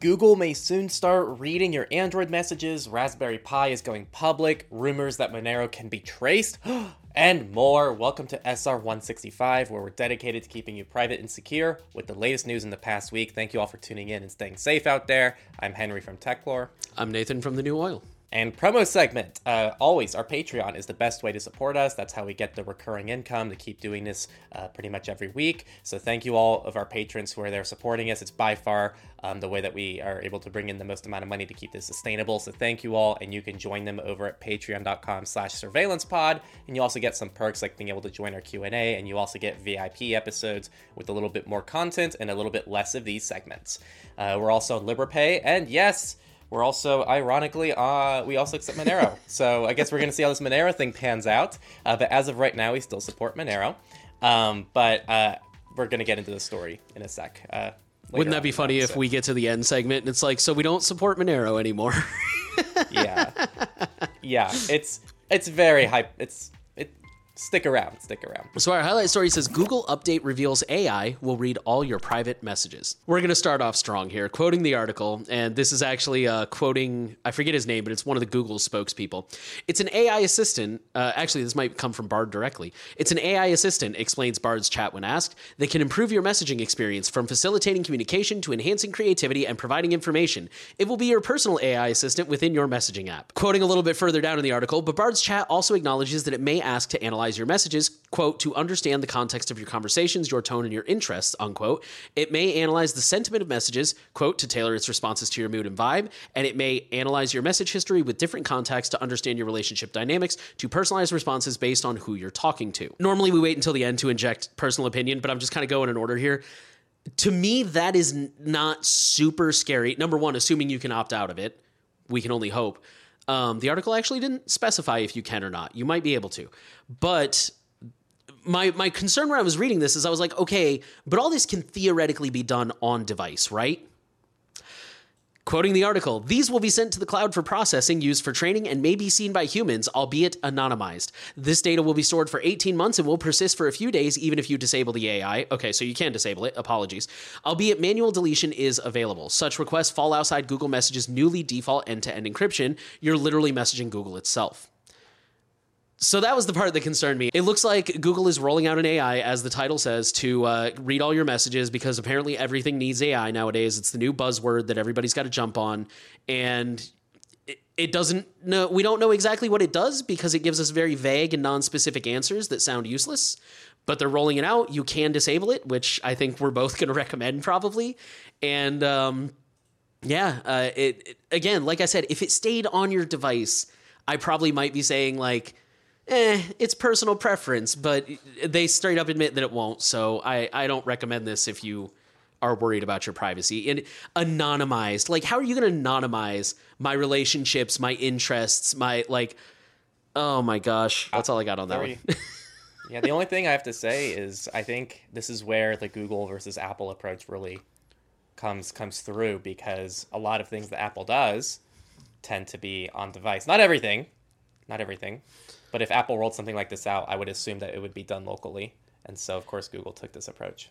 Google may soon start reading your Android messages, Raspberry Pi is going public, rumors that Monero can be traced, and more. Welcome to SR 165, where we're dedicated to keeping you private and secure with the latest news in the past week. Thank you all for tuning in and staying safe out there. I'm Henry from Techlore. I'm Nathan from The New Oil. And promo segment. Uh, always, our Patreon is the best way to support us. That's how we get the recurring income to keep doing this uh, pretty much every week. So thank you all of our patrons who are there supporting us. It's by far um, the way that we are able to bring in the most amount of money to keep this sustainable. So thank you all, and you can join them over at patreon.com/slash surveillancepod. And you also get some perks like being able to join our Q and A, and you also get VIP episodes with a little bit more content and a little bit less of these segments. Uh, we're also on Liberapay, and yes. We're also, ironically, uh, we also accept Monero. so I guess we're going to see how this Monero thing pans out. Uh, but as of right now, we still support Monero. Um, but uh, we're going to get into the story in a sec. Uh, Wouldn't that be funny if we get to the end segment and it's like, so we don't support Monero anymore? yeah, yeah. It's it's very hype. It's stick around, stick around. So our highlight story says Google update reveals AI will read all your private messages. We're going to start off strong here, quoting the article, and this is actually uh, quoting I forget his name, but it's one of the Google spokespeople. It's an AI assistant. Uh, actually, this might come from Bard directly. It's an AI assistant, explains Bard's chat when asked, They can improve your messaging experience from facilitating communication to enhancing creativity and providing information. It will be your personal AI assistant within your messaging app. Quoting a little bit further down in the article, but Bard's chat also acknowledges that it may ask to analyze your messages, quote, to understand the context of your conversations, your tone, and your interests, unquote. It may analyze the sentiment of messages, quote, to tailor its responses to your mood and vibe, and it may analyze your message history with different contexts to understand your relationship dynamics, to personalize responses based on who you're talking to. Normally, we wait until the end to inject personal opinion, but I'm just kind of going in order here to me that is not super scary number one assuming you can opt out of it we can only hope um, the article actually didn't specify if you can or not. You might be able to, but my my concern when I was reading this is I was like, okay, but all this can theoretically be done on device, right? Quoting the article, these will be sent to the cloud for processing, used for training, and may be seen by humans, albeit anonymized. This data will be stored for 18 months and will persist for a few days, even if you disable the AI. Okay, so you can disable it. Apologies. Albeit manual deletion is available. Such requests fall outside Google Message's newly default end to end encryption. You're literally messaging Google itself. So that was the part that concerned me. It looks like Google is rolling out an AI, as the title says, to uh, read all your messages because apparently everything needs AI nowadays. It's the new buzzword that everybody's got to jump on, and it, doesn't know. We don't know exactly what it does because it gives us very vague and non-specific answers that sound useless. But they're rolling it out. You can disable it, which I think we're both going to recommend probably, and um, yeah, uh, it, it again, like I said, if it stayed on your device, I probably might be saying like eh, it's personal preference, but they straight up admit that it won't. So I, I don't recommend this if you are worried about your privacy. And anonymized, like, how are you going to anonymize my relationships, my interests, my, like, oh my gosh. That's all I got on that one. yeah, the only thing I have to say is I think this is where the Google versus Apple approach really comes comes through because a lot of things that Apple does tend to be on device. Not everything, not everything, but if Apple rolled something like this out, I would assume that it would be done locally. And so, of course, Google took this approach.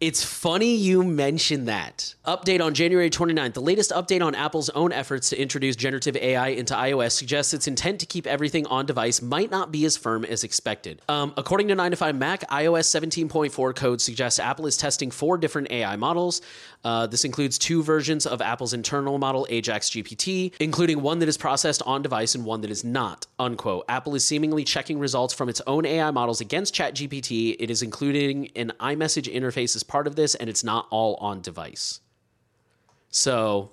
It's funny you mention that. Update on January 29th. The latest update on Apple's own efforts to introduce generative AI into iOS suggests its intent to keep everything on device might not be as firm as expected. Um, according to 9 to 5 Mac, iOS 17.4 code suggests Apple is testing four different AI models. Uh, this includes two versions of Apple's internal model, Ajax GPT, including one that is processed on device and one that is not. Unquote. Apple is seemingly checking results from its own AI models against ChatGPT. It is including an iMessage interface as part of this, and it's not all on device. So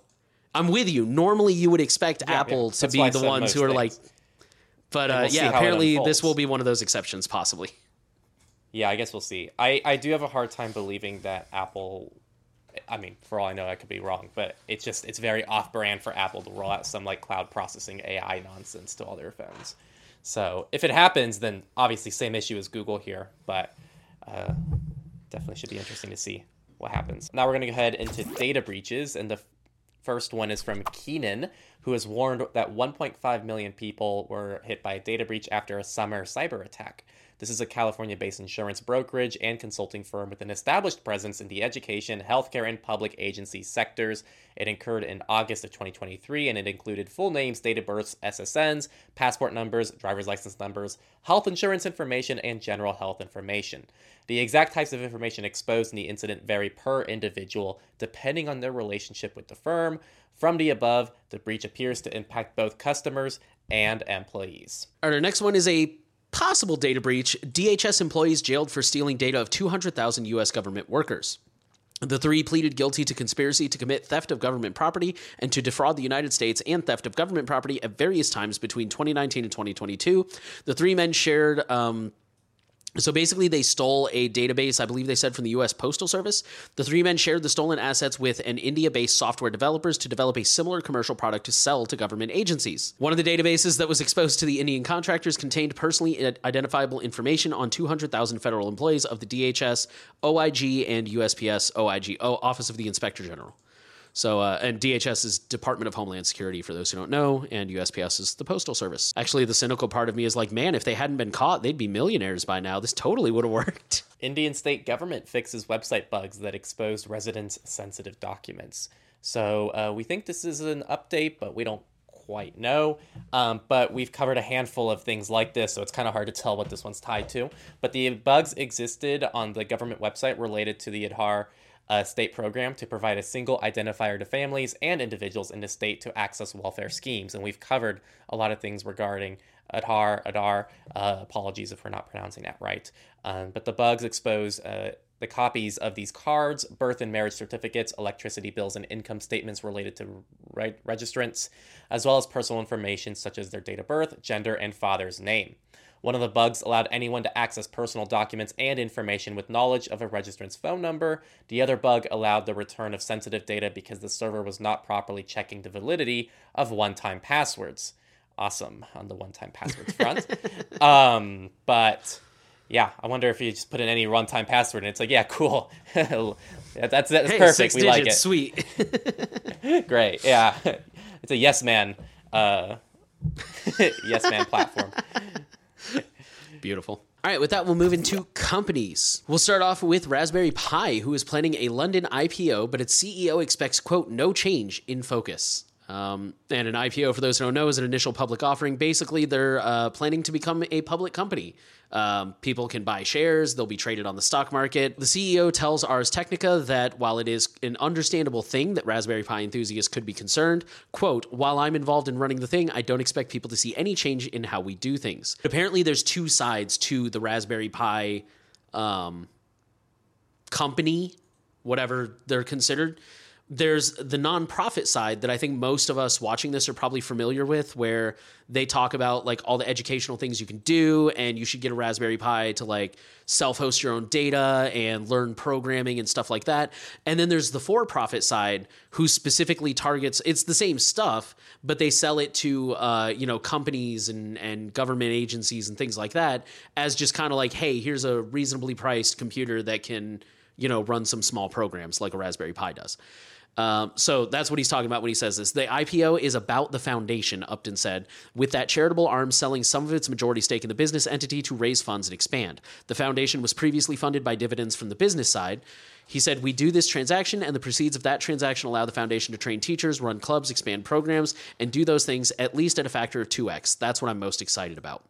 I'm with you. Normally, you would expect yeah, Apple yeah. to be the ones who are things. like, but uh, we'll yeah, apparently this will be one of those exceptions, possibly. Yeah, I guess we'll see. I, I do have a hard time believing that Apple. I mean, for all I know, I could be wrong, but it's just it's very off-brand for Apple to roll out some like cloud processing AI nonsense to all their phones. So if it happens, then obviously same issue as Google here, but uh, definitely should be interesting to see what happens. Now we're going to go ahead into data breaches, and the first one is from Keenan, who has warned that 1.5 million people were hit by a data breach after a summer cyber attack. This is a California based insurance brokerage and consulting firm with an established presence in the education, healthcare, and public agency sectors. It incurred in August of 2023 and it included full names, date of births, SSNs, passport numbers, driver's license numbers, health insurance information, and general health information. The exact types of information exposed in the incident vary per individual depending on their relationship with the firm. From the above, the breach appears to impact both customers and employees. All right, our next one is a possible data breach. DHS employees jailed for stealing data of 200,000 U.S. government workers. The three pleaded guilty to conspiracy to commit theft of government property and to defraud the United States and theft of government property at various times between 2019 and 2022. The three men shared um, so basically, they stole a database, I believe they said from the US Postal Service. The three men shared the stolen assets with an India based software developers to develop a similar commercial product to sell to government agencies. One of the databases that was exposed to the Indian contractors contained personally identifiable information on 200,000 federal employees of the DHS, OIG, and USPS OIG, oh, Office of the Inspector General. So, uh, and DHS is Department of Homeland Security, for those who don't know, and USPS is the Postal Service. Actually, the cynical part of me is like, man, if they hadn't been caught, they'd be millionaires by now. This totally would have worked. Indian state government fixes website bugs that exposed residents' sensitive documents. So, uh, we think this is an update, but we don't quite know. Um, but we've covered a handful of things like this, so it's kind of hard to tell what this one's tied to. But the bugs existed on the government website related to the Aadhaar a state program to provide a single identifier to families and individuals in the state to access welfare schemes. And we've covered a lot of things regarding Aadhaar, Aadhaar. Uh, apologies if we're not pronouncing that right. Um, but the bugs expose uh, the copies of these cards, birth and marriage certificates, electricity bills, and income statements related to re- registrants, as well as personal information such as their date of birth, gender, and father's name. One of the bugs allowed anyone to access personal documents and information with knowledge of a registrant's phone number. The other bug allowed the return of sensitive data because the server was not properly checking the validity of one time passwords. Awesome on the one time passwords front. um, but yeah, I wonder if you just put in any runtime password and it's like, yeah, cool. that's that's hey, perfect. we like it. Sweet. Great. Yeah. It's a yes man uh yes man platform. Beautiful. All right, with that, we'll move into companies. We'll start off with Raspberry Pi, who is planning a London IPO, but its CEO expects, quote, no change in focus. Um, and an IPO, for those who don't know, is an initial public offering. Basically, they're uh, planning to become a public company. Um, people can buy shares, they'll be traded on the stock market. The CEO tells Ars Technica that while it is an understandable thing that Raspberry Pi enthusiasts could be concerned, quote, while I'm involved in running the thing, I don't expect people to see any change in how we do things. Apparently, there's two sides to the Raspberry Pi um, company, whatever they're considered there's the nonprofit side that I think most of us watching this are probably familiar with, where they talk about like all the educational things you can do, and you should get a Raspberry Pi to like self host your own data and learn programming and stuff like that. And then there's the for profit side, who specifically targets it's the same stuff, but they sell it to uh, you know companies and and government agencies and things like that as just kind of like, hey, here's a reasonably priced computer that can you know run some small programs like a Raspberry Pi does. Um, so that's what he's talking about when he says this. The IPO is about the foundation, Upton said, with that charitable arm selling some of its majority stake in the business entity to raise funds and expand. The foundation was previously funded by dividends from the business side. He said, We do this transaction, and the proceeds of that transaction allow the foundation to train teachers, run clubs, expand programs, and do those things at least at a factor of 2x. That's what I'm most excited about.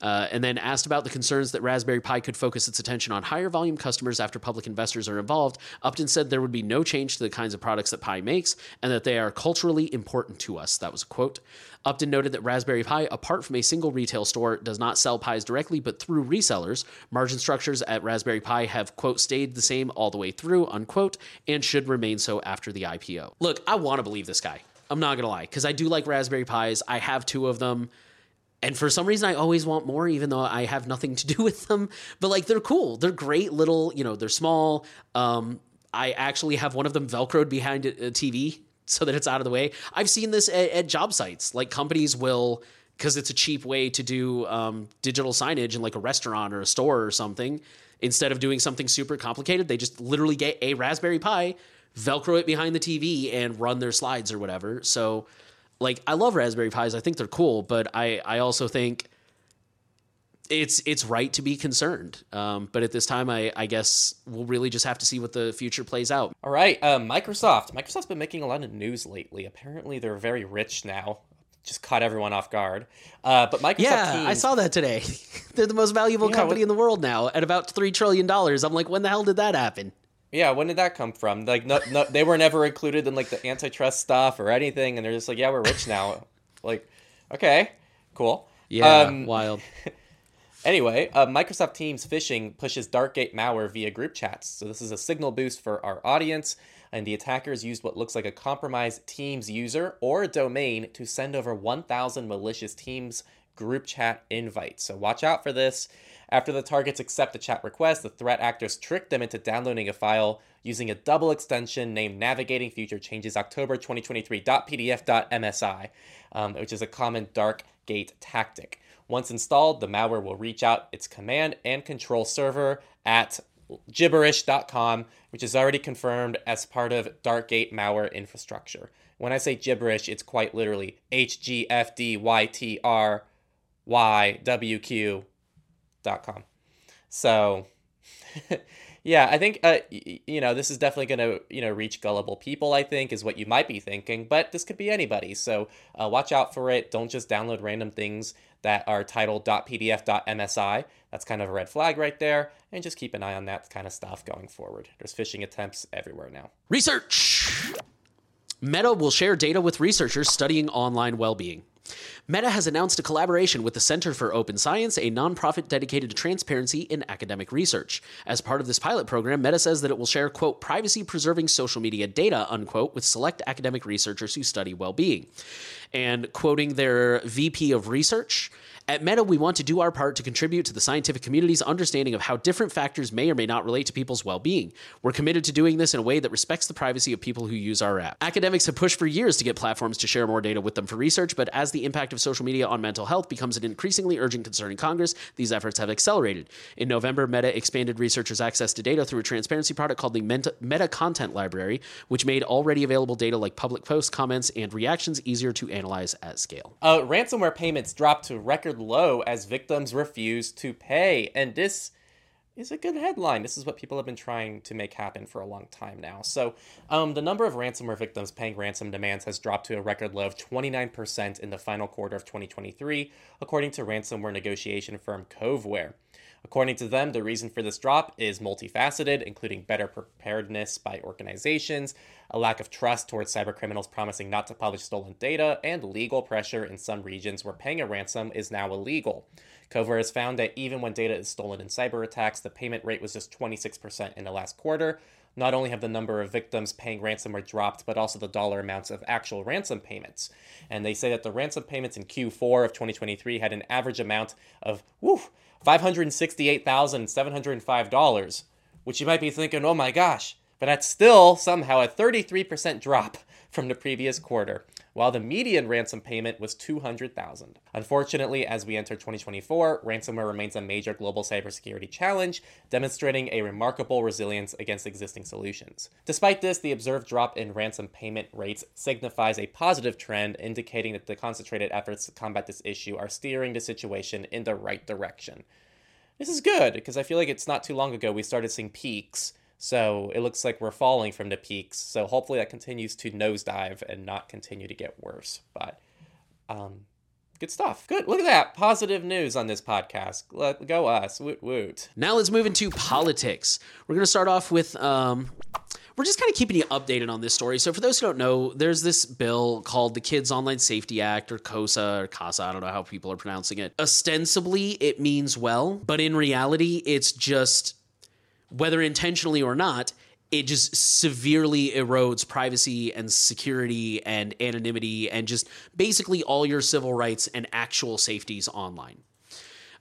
Uh, and then asked about the concerns that Raspberry Pi could focus its attention on higher volume customers after public investors are involved, Upton said there would be no change to the kinds of products that Pi makes and that they are culturally important to us. That was a quote. Upton noted that Raspberry Pi, apart from a single retail store, does not sell Pis directly, but through resellers. Margin structures at Raspberry Pi have, quote, stayed the same all the way through, unquote, and should remain so after the IPO. Look, I want to believe this guy. I'm not going to lie, because I do like Raspberry Pis. I have two of them and for some reason i always want more even though i have nothing to do with them. But like they're cool. They're great little you know they're small. Um, i actually have one of them velcroed behind a, tv so that it's out of the way. I've seen this at, at job sites. Like companies will because it's a cheap way to do um, digital signage in like a restaurant or a store or something. Instead of doing something super complicated they just literally get a raspberry pi velcro it behind the tv and run their slides or whatever. So like I love Raspberry Pis. I think they're cool, but I I also think it's it's right to be concerned. Um, but at this time, I, I guess we'll really just have to see what the future plays out. All right, uh, Microsoft. Microsoft's been making a lot of news lately. Apparently, they're very rich now. Just caught everyone off guard. Uh, but Microsoft. Yeah, Teams, I saw that today. they're the most valuable Yeah, company what- in the world now at about three trillion dollars. I'm like, when the hell did that happen? Yeah, when did that come from? Like, no, no, they were never included in like the antitrust stuff or anything, and they're just like, yeah, we're rich now. like, okay, cool. Yeah, Um, wild. Anyway, uh, Microsoft Teams phishing pushes Darkgate malware via group chats. So this is a signal boost for our audience, and the attackers used what looks like a compromised Teams user or domain to send over 1,000 malicious Teams group chat invite. So watch out for this. After the targets accept the chat request, the threat actors trick them into downloading a file using a double extension named Navigating Future Changes October 2023.pdf.msi, um, which is a common dark gate tactic. Once installed, the malware will reach out its command and control server at gibberish.com, which is already confirmed as part of Darkgate malware infrastructure. When I say gibberish, it's quite literally H G F D Y T R Y W Q dot com. So, yeah, I think uh, y- you know this is definitely going to you know reach gullible people. I think is what you might be thinking, but this could be anybody. So uh, watch out for it. Don't just download random things that are titled .pdf.msi. That's kind of a red flag right there, and just keep an eye on that kind of stuff going forward. There's phishing attempts everywhere now. Research. Meta will share data with researchers studying online well being. Meta has announced a collaboration with the Center for Open Science, a nonprofit dedicated to transparency in academic research. As part of this pilot program, Meta says that it will share, quote, privacy preserving social media data, unquote, with select academic researchers who study well being. And quoting their VP of research, at Meta, we want to do our part to contribute to the scientific community's understanding of how different factors may or may not relate to people's well being. We're committed to doing this in a way that respects the privacy of people who use our app. Academics have pushed for years to get platforms to share more data with them for research, but as the impact of social media on mental health becomes an increasingly urgent concern in Congress, these efforts have accelerated. In November, Meta expanded researchers' access to data through a transparency product called the Meta, Meta Content Library, which made already available data like public posts, comments, and reactions easier to analyze at scale. Uh, ransomware payments dropped to record low as victims refuse to pay. And this is a good headline. This is what people have been trying to make happen for a long time now. So, um, the number of ransomware victims paying ransom demands has dropped to a record low of 29% in the final quarter of 2023, according to ransomware negotiation firm Coveware. According to them, the reason for this drop is multifaceted, including better preparedness by organizations, a lack of trust towards cybercriminals promising not to publish stolen data, and legal pressure in some regions where paying a ransom is now illegal. Coveware has found that even when data is stolen in cyber attacks, the payment rate was just 26% in the last quarter. Not only have the number of victims paying ransomware dropped, but also the dollar amounts of actual ransom payments. And they say that the ransom payments in Q4 of 2023 had an average amount of woo, $568,705, which you might be thinking, oh my gosh, but that's still somehow a 33% drop from the previous quarter, while the median ransom payment was 200,000. Unfortunately, as we enter 2024, ransomware remains a major global cybersecurity challenge, demonstrating a remarkable resilience against existing solutions. Despite this, the observed drop in ransom payment rates signifies a positive trend, indicating that the concentrated efforts to combat this issue are steering the situation in the right direction. This is good because I feel like it's not too long ago we started seeing peaks. So it looks like we're falling from the peaks. So hopefully that continues to nosedive and not continue to get worse. But um, good stuff. Good. Look at that. Positive news on this podcast. Let go us. Woot woot. Now let's move into politics. We're going to start off with. Um, we're just kind of keeping you updated on this story. So, for those who don't know, there's this bill called the Kids Online Safety Act, or KOSA, or CASA. I don't know how people are pronouncing it. Ostensibly, it means well, but in reality, it's just whether intentionally or not, it just severely erodes privacy and security and anonymity and just basically all your civil rights and actual safeties online.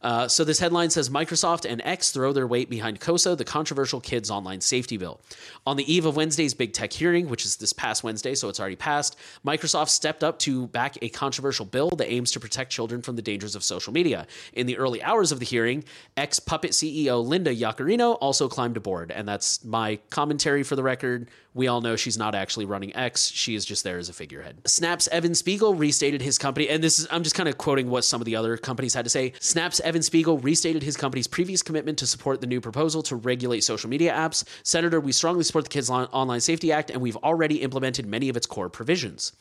Uh, so this headline says Microsoft and X throw their weight behind KOSA, the controversial kids online safety bill. On the eve of Wednesday's big tech hearing, which is this past Wednesday, so it's already passed, Microsoft stepped up to back a controversial bill that aims to protect children from the dangers of social media. In the early hours of the hearing, X Puppet CEO Linda Yaccarino also climbed aboard, and that's my commentary for the record. We all know she's not actually running X. She is just there as a figurehead. Snap's Evan Spiegel restated his company, and this is, I'm just kind of quoting what some of the other companies had to say. Snap's Evan Spiegel restated his company's previous commitment to support the new proposal to regulate social media apps. Senator, we strongly support the Kids Online Safety Act, and we've already implemented many of its core provisions.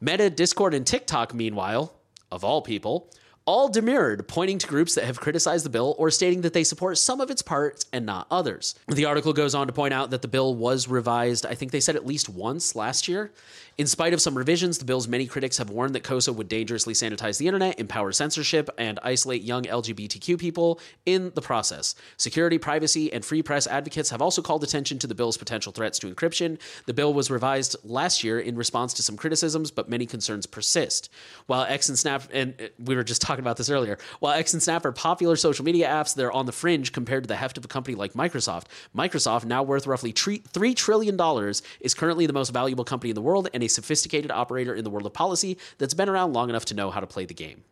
Meta, Discord, and TikTok, meanwhile, of all people, all demurred, pointing to groups that have criticized the bill or stating that they support some of its parts and not others. The article goes on to point out that the bill was revised, I think they said at least once last year. In spite of some revisions, the bill's many critics have warned that KOSA would dangerously sanitize the internet, empower censorship, and isolate young LGBTQ people in the process. Security, privacy, and free press advocates have also called attention to the bill's potential threats to encryption. The bill was revised last year in response to some criticisms, but many concerns persist. While X and Snap, and uh, we were just talking about this earlier, while X and Snap are popular social media apps, they're on the fringe compared to the heft of a company like Microsoft. Microsoft, now worth roughly $3 trillion, is currently the most valuable company in the world and a sophisticated operator in the world of policy that's been around long enough to know how to play the game.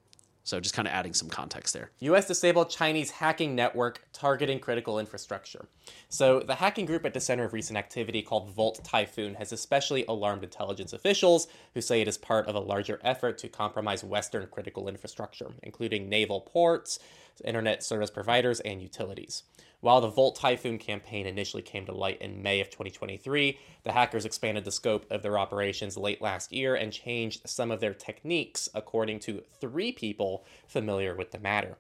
So just kind of adding some context there. US disabled Chinese hacking network targeting critical infrastructure. So the hacking group at the center of recent activity called Volt Typhoon has especially alarmed intelligence officials who say it is part of a larger effort to compromise Western critical infrastructure, including naval ports, internet service providers, and utilities. While the Volt Typhoon campaign initially came to light in May of 2023, the hackers expanded the scope of their operations late last year and changed some of their techniques, according to three people familiar with the matter.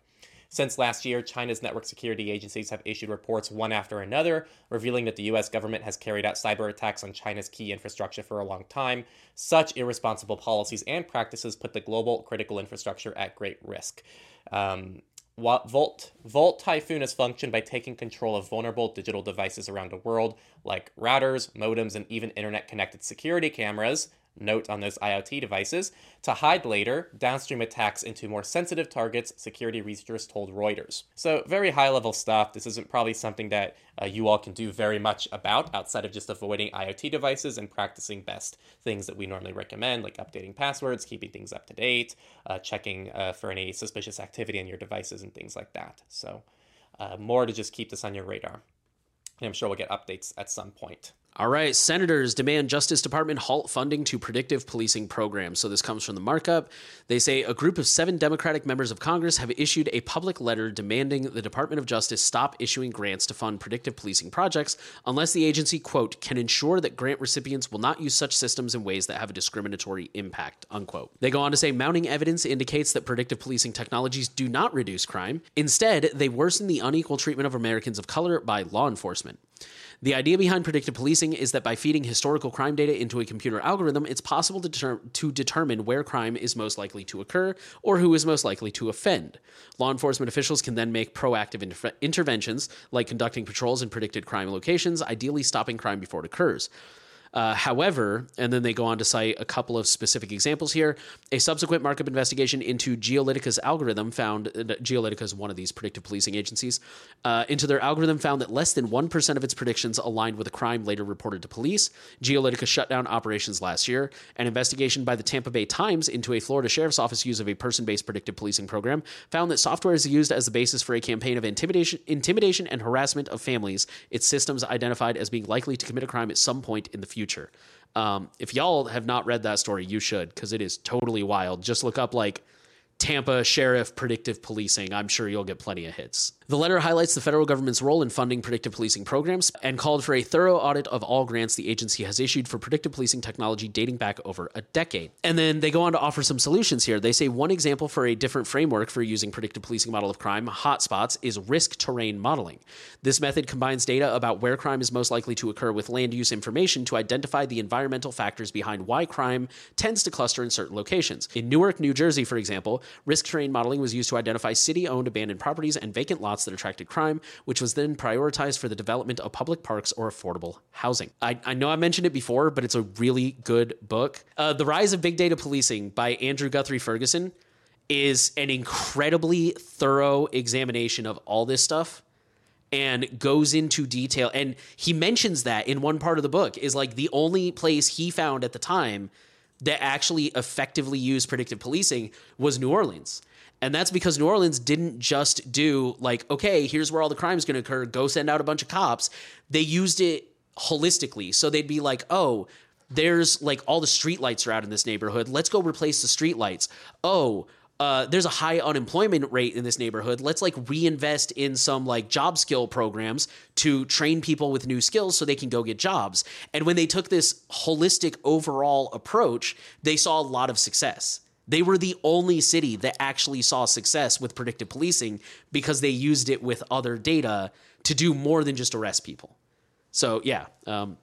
Since last year, China's network security agencies have issued reports one after another, revealing that the US government has carried out cyber attacks on China's key infrastructure for a long time. Such irresponsible policies and practices put the global critical infrastructure at great risk. Um, Volt, Volt Typhoon has functioned by taking control of vulnerable digital devices around the world, like routers, modems, and even internet connected security cameras, note on those IoT devices, to hide later downstream attacks into more sensitive targets, security researchers told Reuters. So, very high level stuff. This isn't probably something that uh, you all can do very much about outside of just avoiding IoT devices and practicing best things that we normally recommend, like updating passwords, keeping things up to date, uh, checking uh, for any suspicious activity on your devices, and things like that. So, uh, more to just keep this on your radar. And I'm sure we'll get updates at some point. All right, senators demand Justice Department halt funding to predictive policing programs. So this comes from the markup. They say a group of seven Democratic members of Congress have issued a public letter demanding the Department of Justice stop issuing grants to fund predictive policing projects unless the agency, quote, can ensure that grant recipients will not use such systems in ways that have a discriminatory impact, unquote. They go on to say mounting evidence indicates that predictive policing technologies do not reduce crime. Instead, they worsen the unequal treatment of Americans of color by law enforcement. The idea behind predictive policing is that by feeding historical crime data into a computer algorithm, it's possible to, to, determine where crime is most likely to occur or who is most likely to offend. Law enforcement officials can then make proactive inter- interventions, like conducting patrols in predicted crime locations, ideally stopping crime before it occurs. Uh, however, and then they go on to cite a couple of specific examples here. A subsequent markup investigation into Geolytica's algorithm found Geolytica is one of these predictive policing agencies. Uh, into their algorithm found that less than one percent of its predictions aligned with a crime later reported to police. Geolytica shut down operations last year. An investigation by the Tampa Bay Times into a Florida sheriff's office use of a person-based predictive policing program found that software is used as the basis for a campaign of intimidation, intimidation and harassment of families. Its systems identified as being likely to commit a crime at some point in the future future. Um, if y'all have not read that story, you should because it is totally wild. Just look up like Tampa Sheriff Predictive Policing. I'm sure you'll get plenty of hits. The letter highlights the federal government's role in funding predictive policing programs and called for a thorough audit of all grants the agency has issued for predictive policing technology dating back over a decade. And then they go on to offer some solutions here. They say one example for a different framework for using predictive policing model of crime, hotspots, is risk terrain modeling. This method combines data about where crime is most likely to occur with land use information to identify the environmental factors behind why crime tends to cluster in certain locations. In Newark, New Jersey, for example, risk terrain modeling was used to identify city owned abandoned properties and vacant lots that attracted crime, which was then prioritized for the development of public parks or affordable housing. I, I know I mentioned it before, but it's a really good book. Uh, the Rise of Big Data Policing by Andrew Guthrie Ferguson is an incredibly thorough examination of all this stuff and goes into detail and he mentions that in one part of the book is like the only place he found at the time that actually effectively used predictive policing was New Orleans and that's because New Orleans didn't just do like, okay, here's where all the crime is going to occur, go send out a bunch of cops. They used it holistically. So they'd be like, oh, there's like all the streetlights are out in this neighborhood. Let's go replace the streetlights. Oh, uh, there's a high unemployment rate in this neighborhood. Let's like reinvest in some like job skill programs to train people with new skills so they can go get jobs. And when they took this holistic overall approach, they saw a lot of success. They were the only city that actually saw success with predictive policing because they used it with other data to do more than just arrest people. So yeah, um,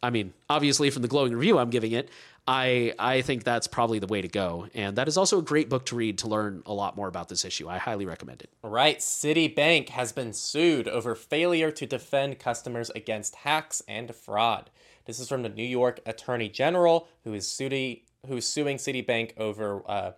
I mean, obviously from the glowing review I'm giving it, I I think that's probably the way to go, and that is also a great book to read to learn a lot more about this issue. I highly recommend it. Right, Citibank has been sued over failure to defend customers against hacks and fraud. This is from the New York Attorney General, who is suing who's suing Citibank over uh,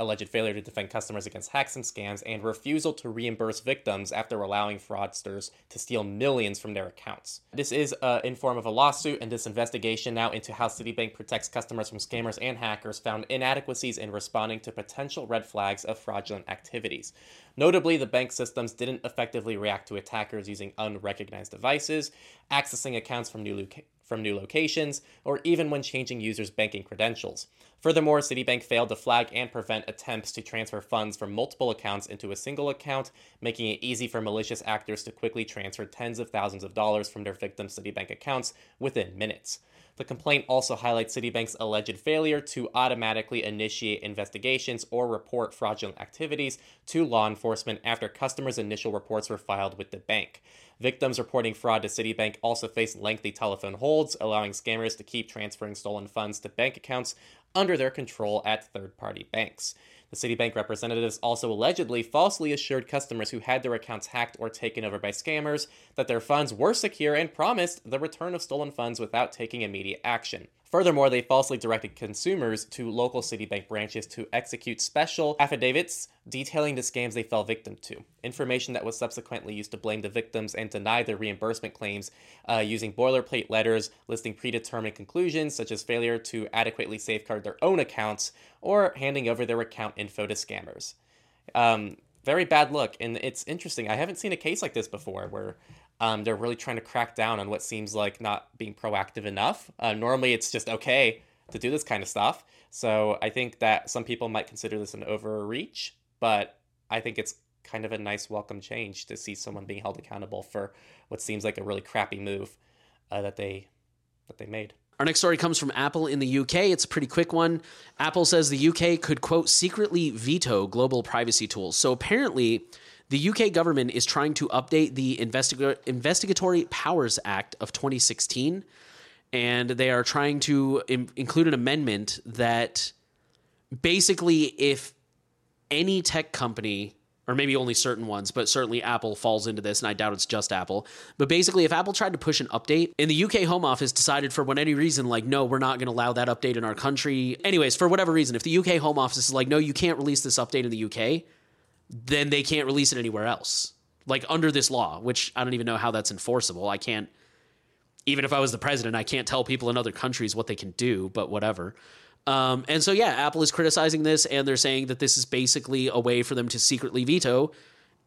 alleged failure to defend customers against hacks and scams, and refusal to reimburse victims after allowing fraudsters to steal millions from their accounts. This is uh, in form of a lawsuit, and this investigation now into how Citibank protects customers from scammers and hackers found inadequacies in responding to potential red flags of fraudulent activities. Notably, the bank systems didn't effectively react to attackers using unrecognized devices, accessing accounts from new, from new locations, or even when changing users' banking credentials. Furthermore, Citibank failed to flag and prevent attempts to transfer funds from multiple accounts into a single account, making it easy for malicious actors to quickly transfer tens of thousands of dollars from their victims' Citibank accounts within minutes. The complaint also highlights Citibank's alleged failure to automatically initiate investigations or report fraudulent activities to law enforcement after customers' initial reports were filed with the bank. Victims reporting fraud to Citibank also face lengthy telephone holds, allowing scammers to keep transferring stolen funds to bank accounts under their control at third party banks. The Citibank representatives also allegedly falsely assured customers who had their accounts hacked or taken over by scammers that their funds were secure and promised the return of stolen funds without taking immediate action. Furthermore, they falsely directed consumers to local Citibank branches to execute special affidavits detailing the scams they fell victim to. Information that was subsequently used to blame the victims and deny their reimbursement claims uh, using boilerplate letters listing predetermined conclusions, such as failure to adequately safeguard their own accounts or handing over their account info to scammers. Um, very bad look. And it's interesting. I haven't seen a case like this before where um, they're really trying to crack down on what seems like not being proactive enough. Uh, normally, it's just okay to do this kind of stuff. So I think that some people might consider this an overreach, but I think it's kind of a nice welcome change to see someone being held accountable for what seems like a really crappy move uh, that they that they made. Our next story comes from Apple in the UK. It's a pretty quick one. Apple says the UK could quote secretly veto global privacy tools. So apparently the UK government is trying to update the Investiga- Investigatory Powers Act of 2016, and they are trying to Im- include an amendment that basically, if any tech company or maybe only certain ones, but certainly Apple falls into this, and I doubt it's just Apple. But basically, if Apple tried to push an update, and the UK Home Office decided for whatever reason, like, no, we're not going to allow that update in our country. Anyways, for whatever reason, if the UK Home Office is like, no, you can't release this update in the UK, then they can't release it anywhere else. Like under this law, which I don't even know how that's enforceable. I can't, even if I was the president, I can't tell people in other countries what they can do, but whatever. Um, and so, yeah, Apple is criticizing this, and they're saying that this is basically a way for them to secretly veto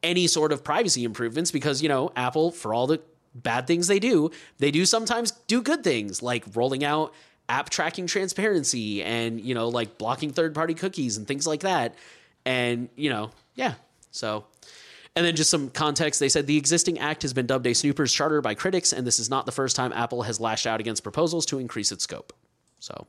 any sort of privacy improvements because, you know, Apple, for all the bad things they do, they do sometimes do good things like rolling out app tracking transparency and, you know, like blocking third party cookies and things like that. And, you know, yeah. So, and then just some context. They said the existing act has been dubbed a snooper's charter by critics, and this is not the first time Apple has lashed out against proposals to increase its scope. So,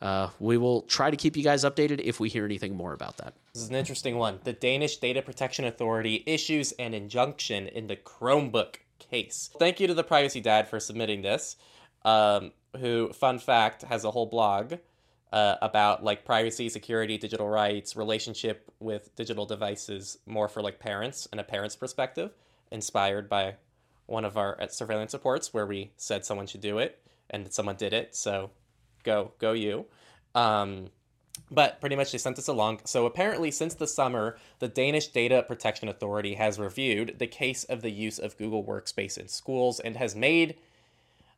uh, we will try to keep you guys updated if we hear anything more about that. This is an interesting one. The Danish Data Protection Authority issues an injunction in the Chromebook case. Thank you to the Privacy Dad for submitting this, um, who, fun fact, has a whole blog uh, about like privacy, security, digital rights, relationship with digital devices, more for like parents and a parent's perspective, inspired by one of our uh, surveillance reports where we said someone should do it and someone did it. So go, go you. Um, but pretty much they sent us along. So apparently, since the summer, the Danish Data Protection Authority has reviewed the case of the use of Google Workspace in schools and has made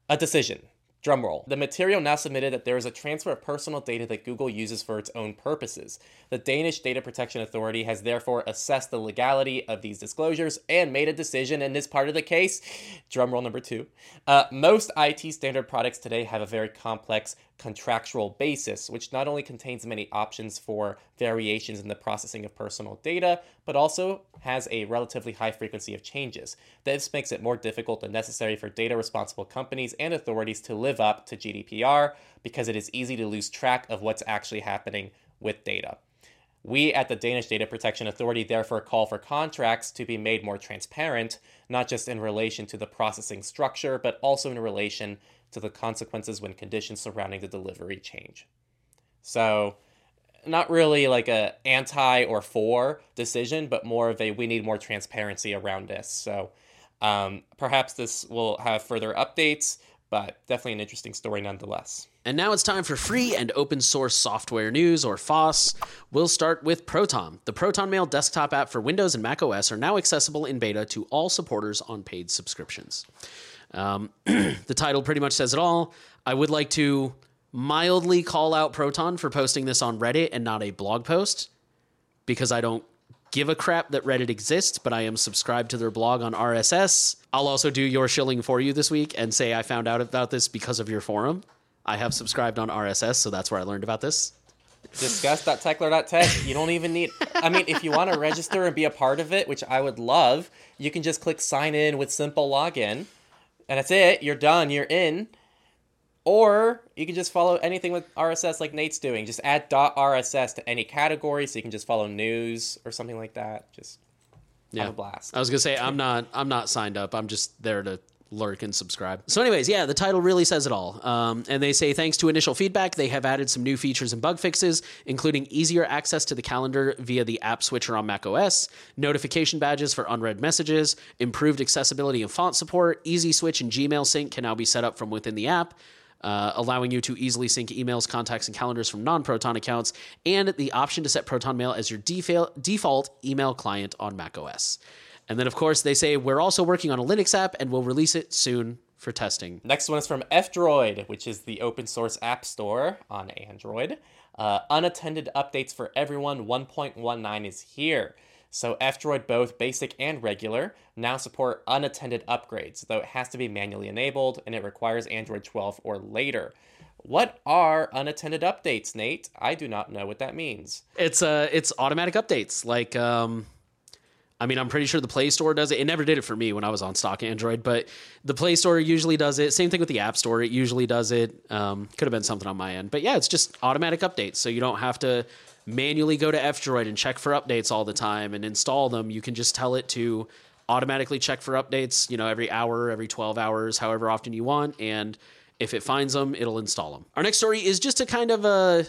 a decision Drumroll. The material now submitted that there is a transfer of personal data that Google uses for its own purposes. The Danish Data Protection Authority has therefore assessed the legality of these disclosures and made a decision in this part of the case. Drumroll number two. Uh, most IT standard products today have a very complex contractual basis, which not only contains many options for variations in the processing of personal data, but also has a relatively high frequency of changes. This makes it more difficult and necessary for data responsible companies and authorities to live up to GDPR because it is easy to lose track of what's actually happening with data. We at the Danish Data Protection Authority therefore call for contracts to be made more transparent, not just in relation to the processing structure, but also in relation to the consequences when conditions surrounding the delivery change. So, not really like a anti or for decision, but more of a we need more transparency around this. So, um, perhaps this will have further updates, but definitely an interesting story nonetheless. And now it's time for free and open source software news, or FOSS. We'll start with Proton. The Proton Mail desktop app for Windows and Mac OS are now accessible in beta to all supporters on paid subscriptions. Um, the title pretty much says it all. I would like to mildly call out Proton for posting this on Reddit and not a blog post because I don't give a crap that Reddit exists, but I am subscribed to their blog on RSS. I'll also do your shilling for you this week and say I found out about this because of your forum. I have subscribed on RSS, so that's where I learned about this. Discuss.techlore.tech. You don't even need. I mean, if you want to register and be a part of it, which I would love, you can just click sign in with simple login and that's it. You're done. You're in. Or you can just follow anything with RSS like Nate's doing. Just add .rss to any category, so you can just follow news or something like that. Just yeah. have a blast. I was gonna say I'm not I'm not signed up. I'm just there to lurk and subscribe. So, anyways, yeah, the title really says it all. Um, and they say thanks to initial feedback, they have added some new features and bug fixes, including easier access to the calendar via the app switcher on macOS, notification badges for unread messages, improved accessibility and font support, easy switch and Gmail sync can now be set up from within the app. Uh, allowing you to easily sync emails, contacts, and calendars from non Proton accounts, and the option to set Proton Mail as your default email client on macOS. And then, of course, they say we're also working on a Linux app and we'll release it soon for testing. Next one is from F-Droid, which is the open source app store on Android. Uh, unattended updates for everyone 1.19 is here. So F-Droid, both basic and regular, now support unattended upgrades, though it has to be manually enabled and it requires Android 12 or later. What are unattended updates, Nate? I do not know what that means. It's uh, it's automatic updates, like um, I mean, I'm pretty sure the Play Store does it. It never did it for me when I was on stock Android, but the Play Store usually does it. Same thing with the App Store; it usually does it. Um, could have been something on my end, but yeah, it's just automatic updates, so you don't have to manually go to F-Droid and check for updates all the time and install them. You can just tell it to automatically check for updates, you know, every hour, every 12 hours, however often you want, and if it finds them, it'll install them. Our next story is just a kind of a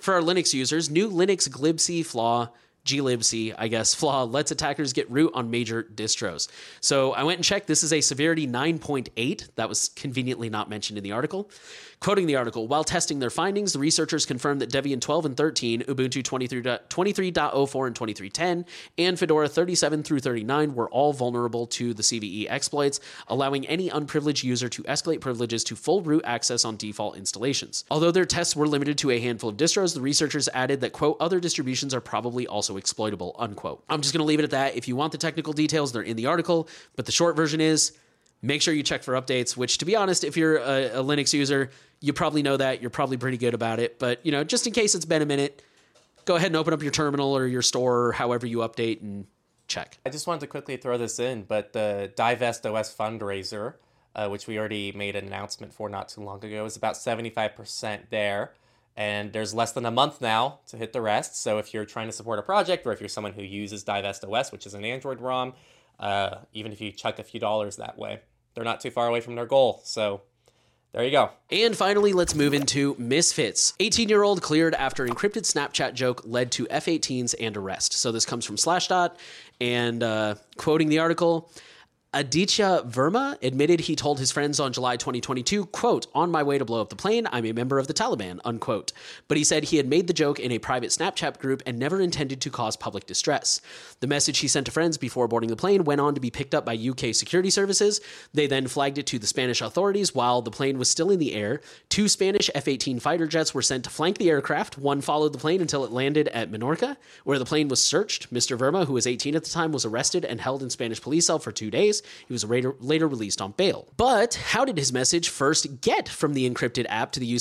for our Linux users, new Linux glibc flaw glibc, I guess, flaw lets attackers get root on major distros. So I went and checked. This is a severity 9.8. That was conveniently not mentioned in the article. Quoting the article, while testing their findings, the researchers confirmed that Debian 12 and 13, Ubuntu 23.04 and 23.10, and Fedora 37 through 39 were all vulnerable to the CVE exploits, allowing any unprivileged user to escalate privileges to full root access on default installations. Although their tests were limited to a handful of distros, the researchers added that, quote, other distributions are probably also exploitable, unquote. I'm just going to leave it at that. If you want the technical details, they're in the article, but the short version is make sure you check for updates, which, to be honest, if you're a, a Linux user, you probably know that. You're probably pretty good about it. But, you know, just in case it's been a minute, go ahead and open up your terminal or your store or however you update and check. I just wanted to quickly throw this in, but the Divest OS fundraiser, uh, which we already made an announcement for not too long ago, is about 75% there. And there's less than a month now to hit the rest. So if you're trying to support a project or if you're someone who uses Divest OS, which is an Android ROM, uh, even if you chuck a few dollars that way, they're not too far away from their goal. So there you go. And finally, let's move into misfits. 18 year old cleared after encrypted Snapchat joke led to F 18s and arrest. So this comes from Slashdot. And uh, quoting the article, Aditya Verma admitted he told his friends on July 2022, quote, on my way to blow up the plane, I'm a member of the Taliban, unquote. But he said he had made the joke in a private Snapchat group and never intended to cause public distress. The message he sent to friends before boarding the plane went on to be picked up by UK security services. They then flagged it to the Spanish authorities while the plane was still in the air. Two Spanish F 18 fighter jets were sent to flank the aircraft. One followed the plane until it landed at Menorca, where the plane was searched. Mr. Verma, who was 18 at the time, was arrested and held in Spanish police cell for two days. He was later, later released on bail. But how did his message first get from the encrypted app to the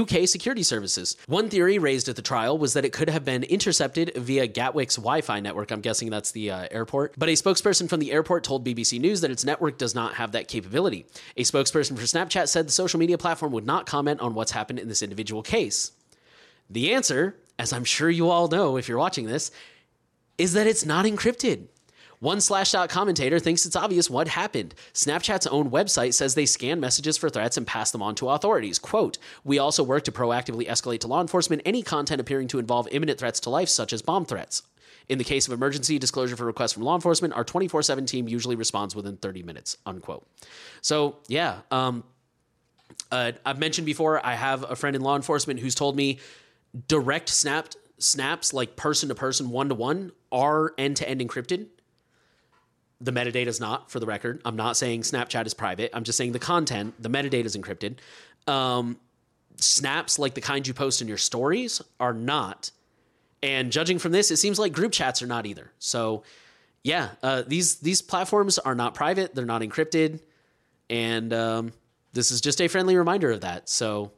UK security services? One theory raised at the trial was that it could have been intercepted via Gatwick's Wi Fi network. I'm guessing that's the uh, airport. But a spokesperson from the airport told BBC News that its network does not have that capability. A spokesperson for Snapchat said the social media platform would not comment on what's happened in this individual case. The answer, as I'm sure you all know if you're watching this, is that it's not encrypted. One Slashdot commentator thinks it's obvious what happened. Snapchat's own website says they scan messages for threats and pass them on to authorities. Quote, We also work to proactively escalate to law enforcement any content appearing to involve imminent threats to life, such as bomb threats. In the case of emergency disclosure for requests from law enforcement, our 24 7 team usually responds within 30 minutes, unquote. So, yeah, um, uh, I've mentioned before, I have a friend in law enforcement who's told me direct snapped snaps, like person to person, one to one, are end to end encrypted. The metadata is not, for the record. I'm not saying Snapchat is private. I'm just saying the content, the metadata is encrypted. Um, snaps, like the kind you post in your stories, are not. And judging from this, it seems like group chats are not either. So, yeah, uh, these these platforms are not private. They're not encrypted, and um, this is just a friendly reminder of that. So,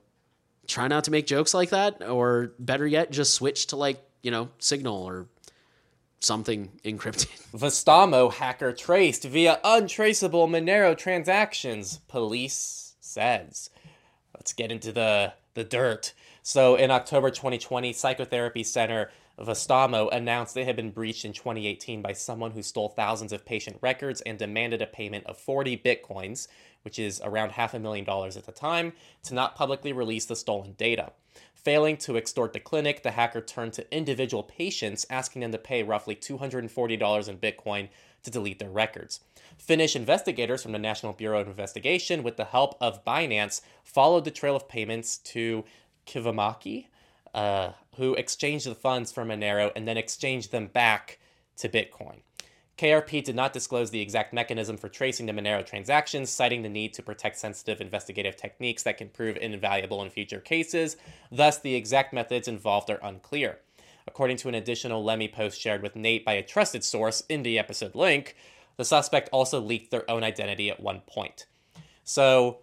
try not to make jokes like that, or better yet, just switch to like you know Signal or something encrypted. Vastaamo hacker traced via untraceable Monero transactions, police says. Let's get into the, the dirt. So in October 2020, Psychotherapy Center Vastaamo announced they had been breached in 2018 by someone who stole thousands of patient records and demanded a payment of 40 bitcoins, which is around half a million dollars at the time, to not publicly release the stolen data. Failing to extort the clinic, the hacker turned to individual patients, asking them to pay roughly $240 in Bitcoin to delete their records. Finnish investigators from the National Bureau of Investigation, with the help of Binance, followed the trail of payments to Kivimäki, uh, who exchanged the funds for Monero and then exchanged them back to Bitcoin. KRP did not disclose the exact mechanism for tracing the Monero transactions, citing the need to protect sensitive investigative techniques that can prove invaluable in future cases. Thus, the exact methods involved are unclear. According to an additional Lemmy post shared with Nate by a trusted source in the episode link, the suspect also leaked their own identity at one point. So,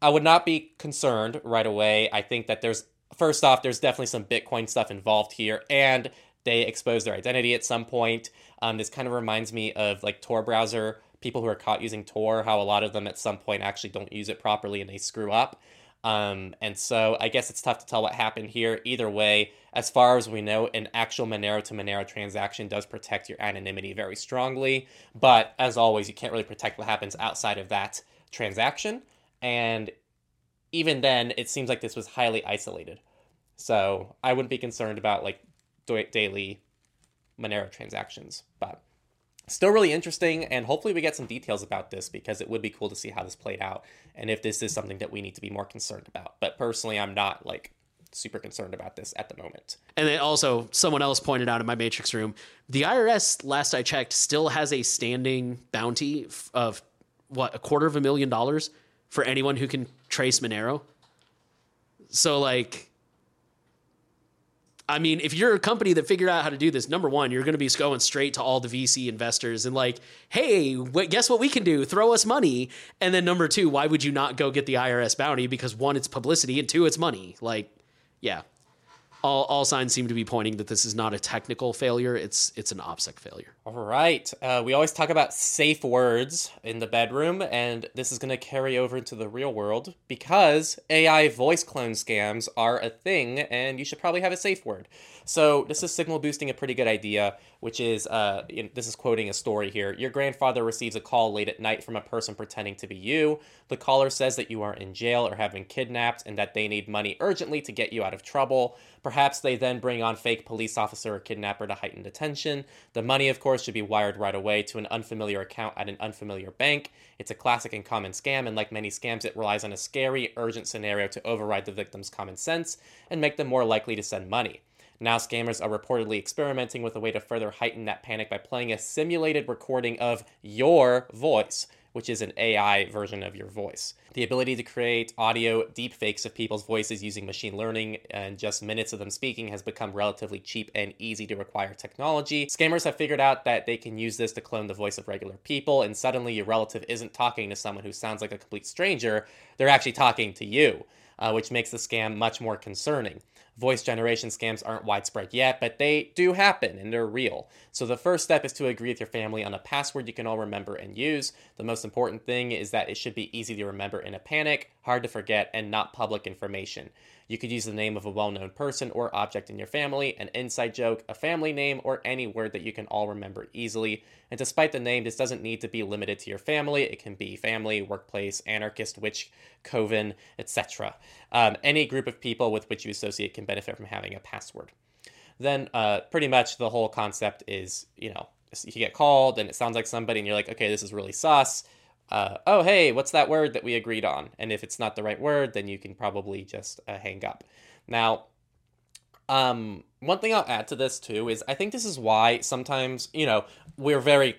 I would not be concerned right away. I think that there's, first off, there's definitely some Bitcoin stuff involved here, and they exposed their identity at some point. Um, this kind of reminds me of like Tor browser people who are caught using Tor, how a lot of them at some point actually don't use it properly and they screw up. Um, and so I guess it's tough to tell what happened here. Either way, as far as we know, an actual Monero to Monero transaction does protect your anonymity very strongly. But as always, you can't really protect what happens outside of that transaction. And even then, it seems like this was highly isolated. So I wouldn't be concerned about like daily Monero transactions. But still really interesting, and hopefully we get some details about this because it would be cool to see how this played out and if this is something that we need to be more concerned about. But personally, I'm not like super concerned about this at the moment. And then also, someone else pointed out in my Matrix room, the IRS, last I checked, still has a standing bounty of what a quarter of a million dollars for anyone who can trace Monero. So like I mean, if you're a company that figured out how to do this, number one, you're going to be going straight to all the VC investors and like, hey, guess what we can do? Throw us money. And then number two, why would you not go get the IRS bounty? Because one, it's publicity, and two, it's money. Like, yeah, all, all signs seem to be pointing that this is not a technical failure. It's it's an OPSEC failure. All right. Uh, we always talk about safe words in the bedroom, and this is going to carry over into the real world because AI voice clone scams are a thing, and you should probably have a safe word. So this is signal boosting a pretty good idea, which is uh, this is quoting a story here. Your grandfather receives a call late at night from a person pretending to be you. The caller says that you are in jail or have been kidnapped, and that they need money urgently to get you out of trouble. Perhaps they then bring on fake police officer or kidnapper to heighten attention. The money, of course, should be wired right away to an unfamiliar account at an unfamiliar bank. It's a classic and common scam, and like many scams, it relies on a scary, urgent scenario to override the victim's common sense and make them more likely to send money. Now, scammers are reportedly experimenting with a way to further heighten that panic by playing a simulated recording of your voice which is an AI version of your voice. The ability to create audio deepfakes of people's voices using machine learning and just minutes of them speaking has become relatively cheap and easy to acquire technology. Scammers have figured out that they can use this to clone the voice of regular people, and suddenly your relative isn't talking to someone who sounds like a complete stranger, they're actually talking to you. Uh, which makes the scam much more concerning voice generation scams aren't widespread yet, but they do happen and they're real. So the first step is to agree with your family on a password you can all remember and use. The most important thing is that it should be easy to remember in a panic, hard to forget, and not public information. You could use the name of a well known person or object in your family, an inside joke, a family name, or any word that you can all remember easily. And despite the name, this doesn't need to be limited to your family. It can be family, workplace, anarchist, witch, coven, etc. Um, any group of people with which you associate can benefit from having a password. Then, uh, pretty much the whole concept is you know, you get called and it sounds like somebody, and you're like, okay, this is really sus uh, oh, hey, what's that word that we agreed on? And if it's not the right word, then you can probably just uh, hang up. Now, um, one thing I'll add to this too is I think this is why sometimes, you know, we're very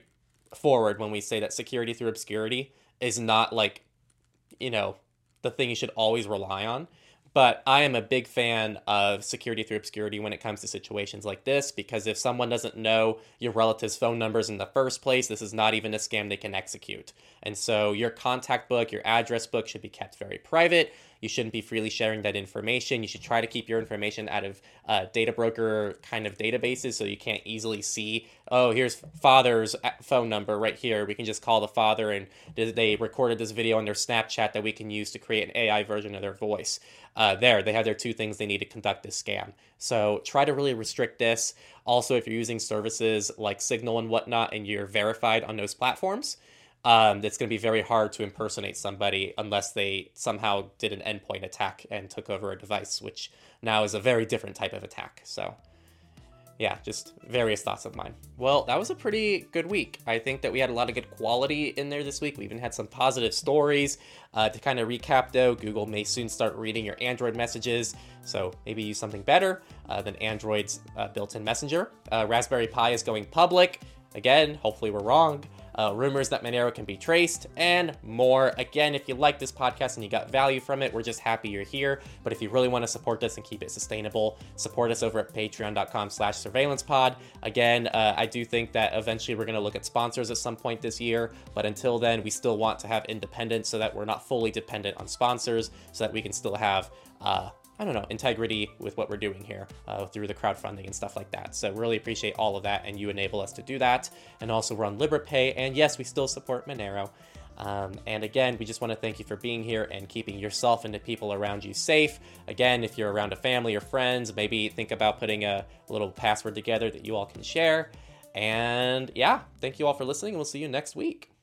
forward when we say that security through obscurity is not like, you know, the thing you should always rely on. But I am a big fan of security through obscurity when it comes to situations like this because if someone doesn't know your relative's phone numbers in the first place, this is not even a scam they can execute. And so your contact book, your address book should be kept very private. You shouldn't be freely sharing that information. You should try to keep your information out of uh, data broker kind of databases so you can't easily see, oh, here's father's phone number right here. We can just call the father and they recorded this video on their Snapchat that we can use to create an AI version of their voice. Uh, there, they have their two things they need to conduct this scam. So try to really restrict this. Also, if you're using services like Signal and whatnot and you're verified on those platforms, um, it's going to be very hard to impersonate somebody unless they somehow did an endpoint attack and took over a device, which now is a very different type of attack. So, yeah, just various thoughts of mine. Well, that was a pretty good week. I think that we had a lot of good quality in there this week. We even had some positive stories. Uh, to kind of recap, though, Google may soon start reading your Android messages, so maybe use something better uh, than Android's uh, built in Messenger. Uh, Raspberry Pi is going public. Again, hopefully we're wrong uh, rumors that Monero can be traced, and more. Again, if you like this podcast and you got value from it, we're just happy you're here. But if you really want to support this and keep it sustainable, support us over at patreon.com slash surveillancepod. Again, uh, I do think that eventually we're going to look at sponsors at some point this year, but until then, we still want to have independence so that we're not fully dependent on sponsors, so that we can still have uh, I don't know, integrity with what we're doing here uh, through the crowdfunding and stuff like that. So really appreciate all of that, and you enable us to do that. And also we're on Liberapay, and yes, we still support Monero. Um, and again, we just want to thank you for being here and keeping yourself and the people around you safe. Again, if you're around a family or friends, maybe think about putting a little password together that you all can share. And yeah, thank you all for listening, and we'll see you next week.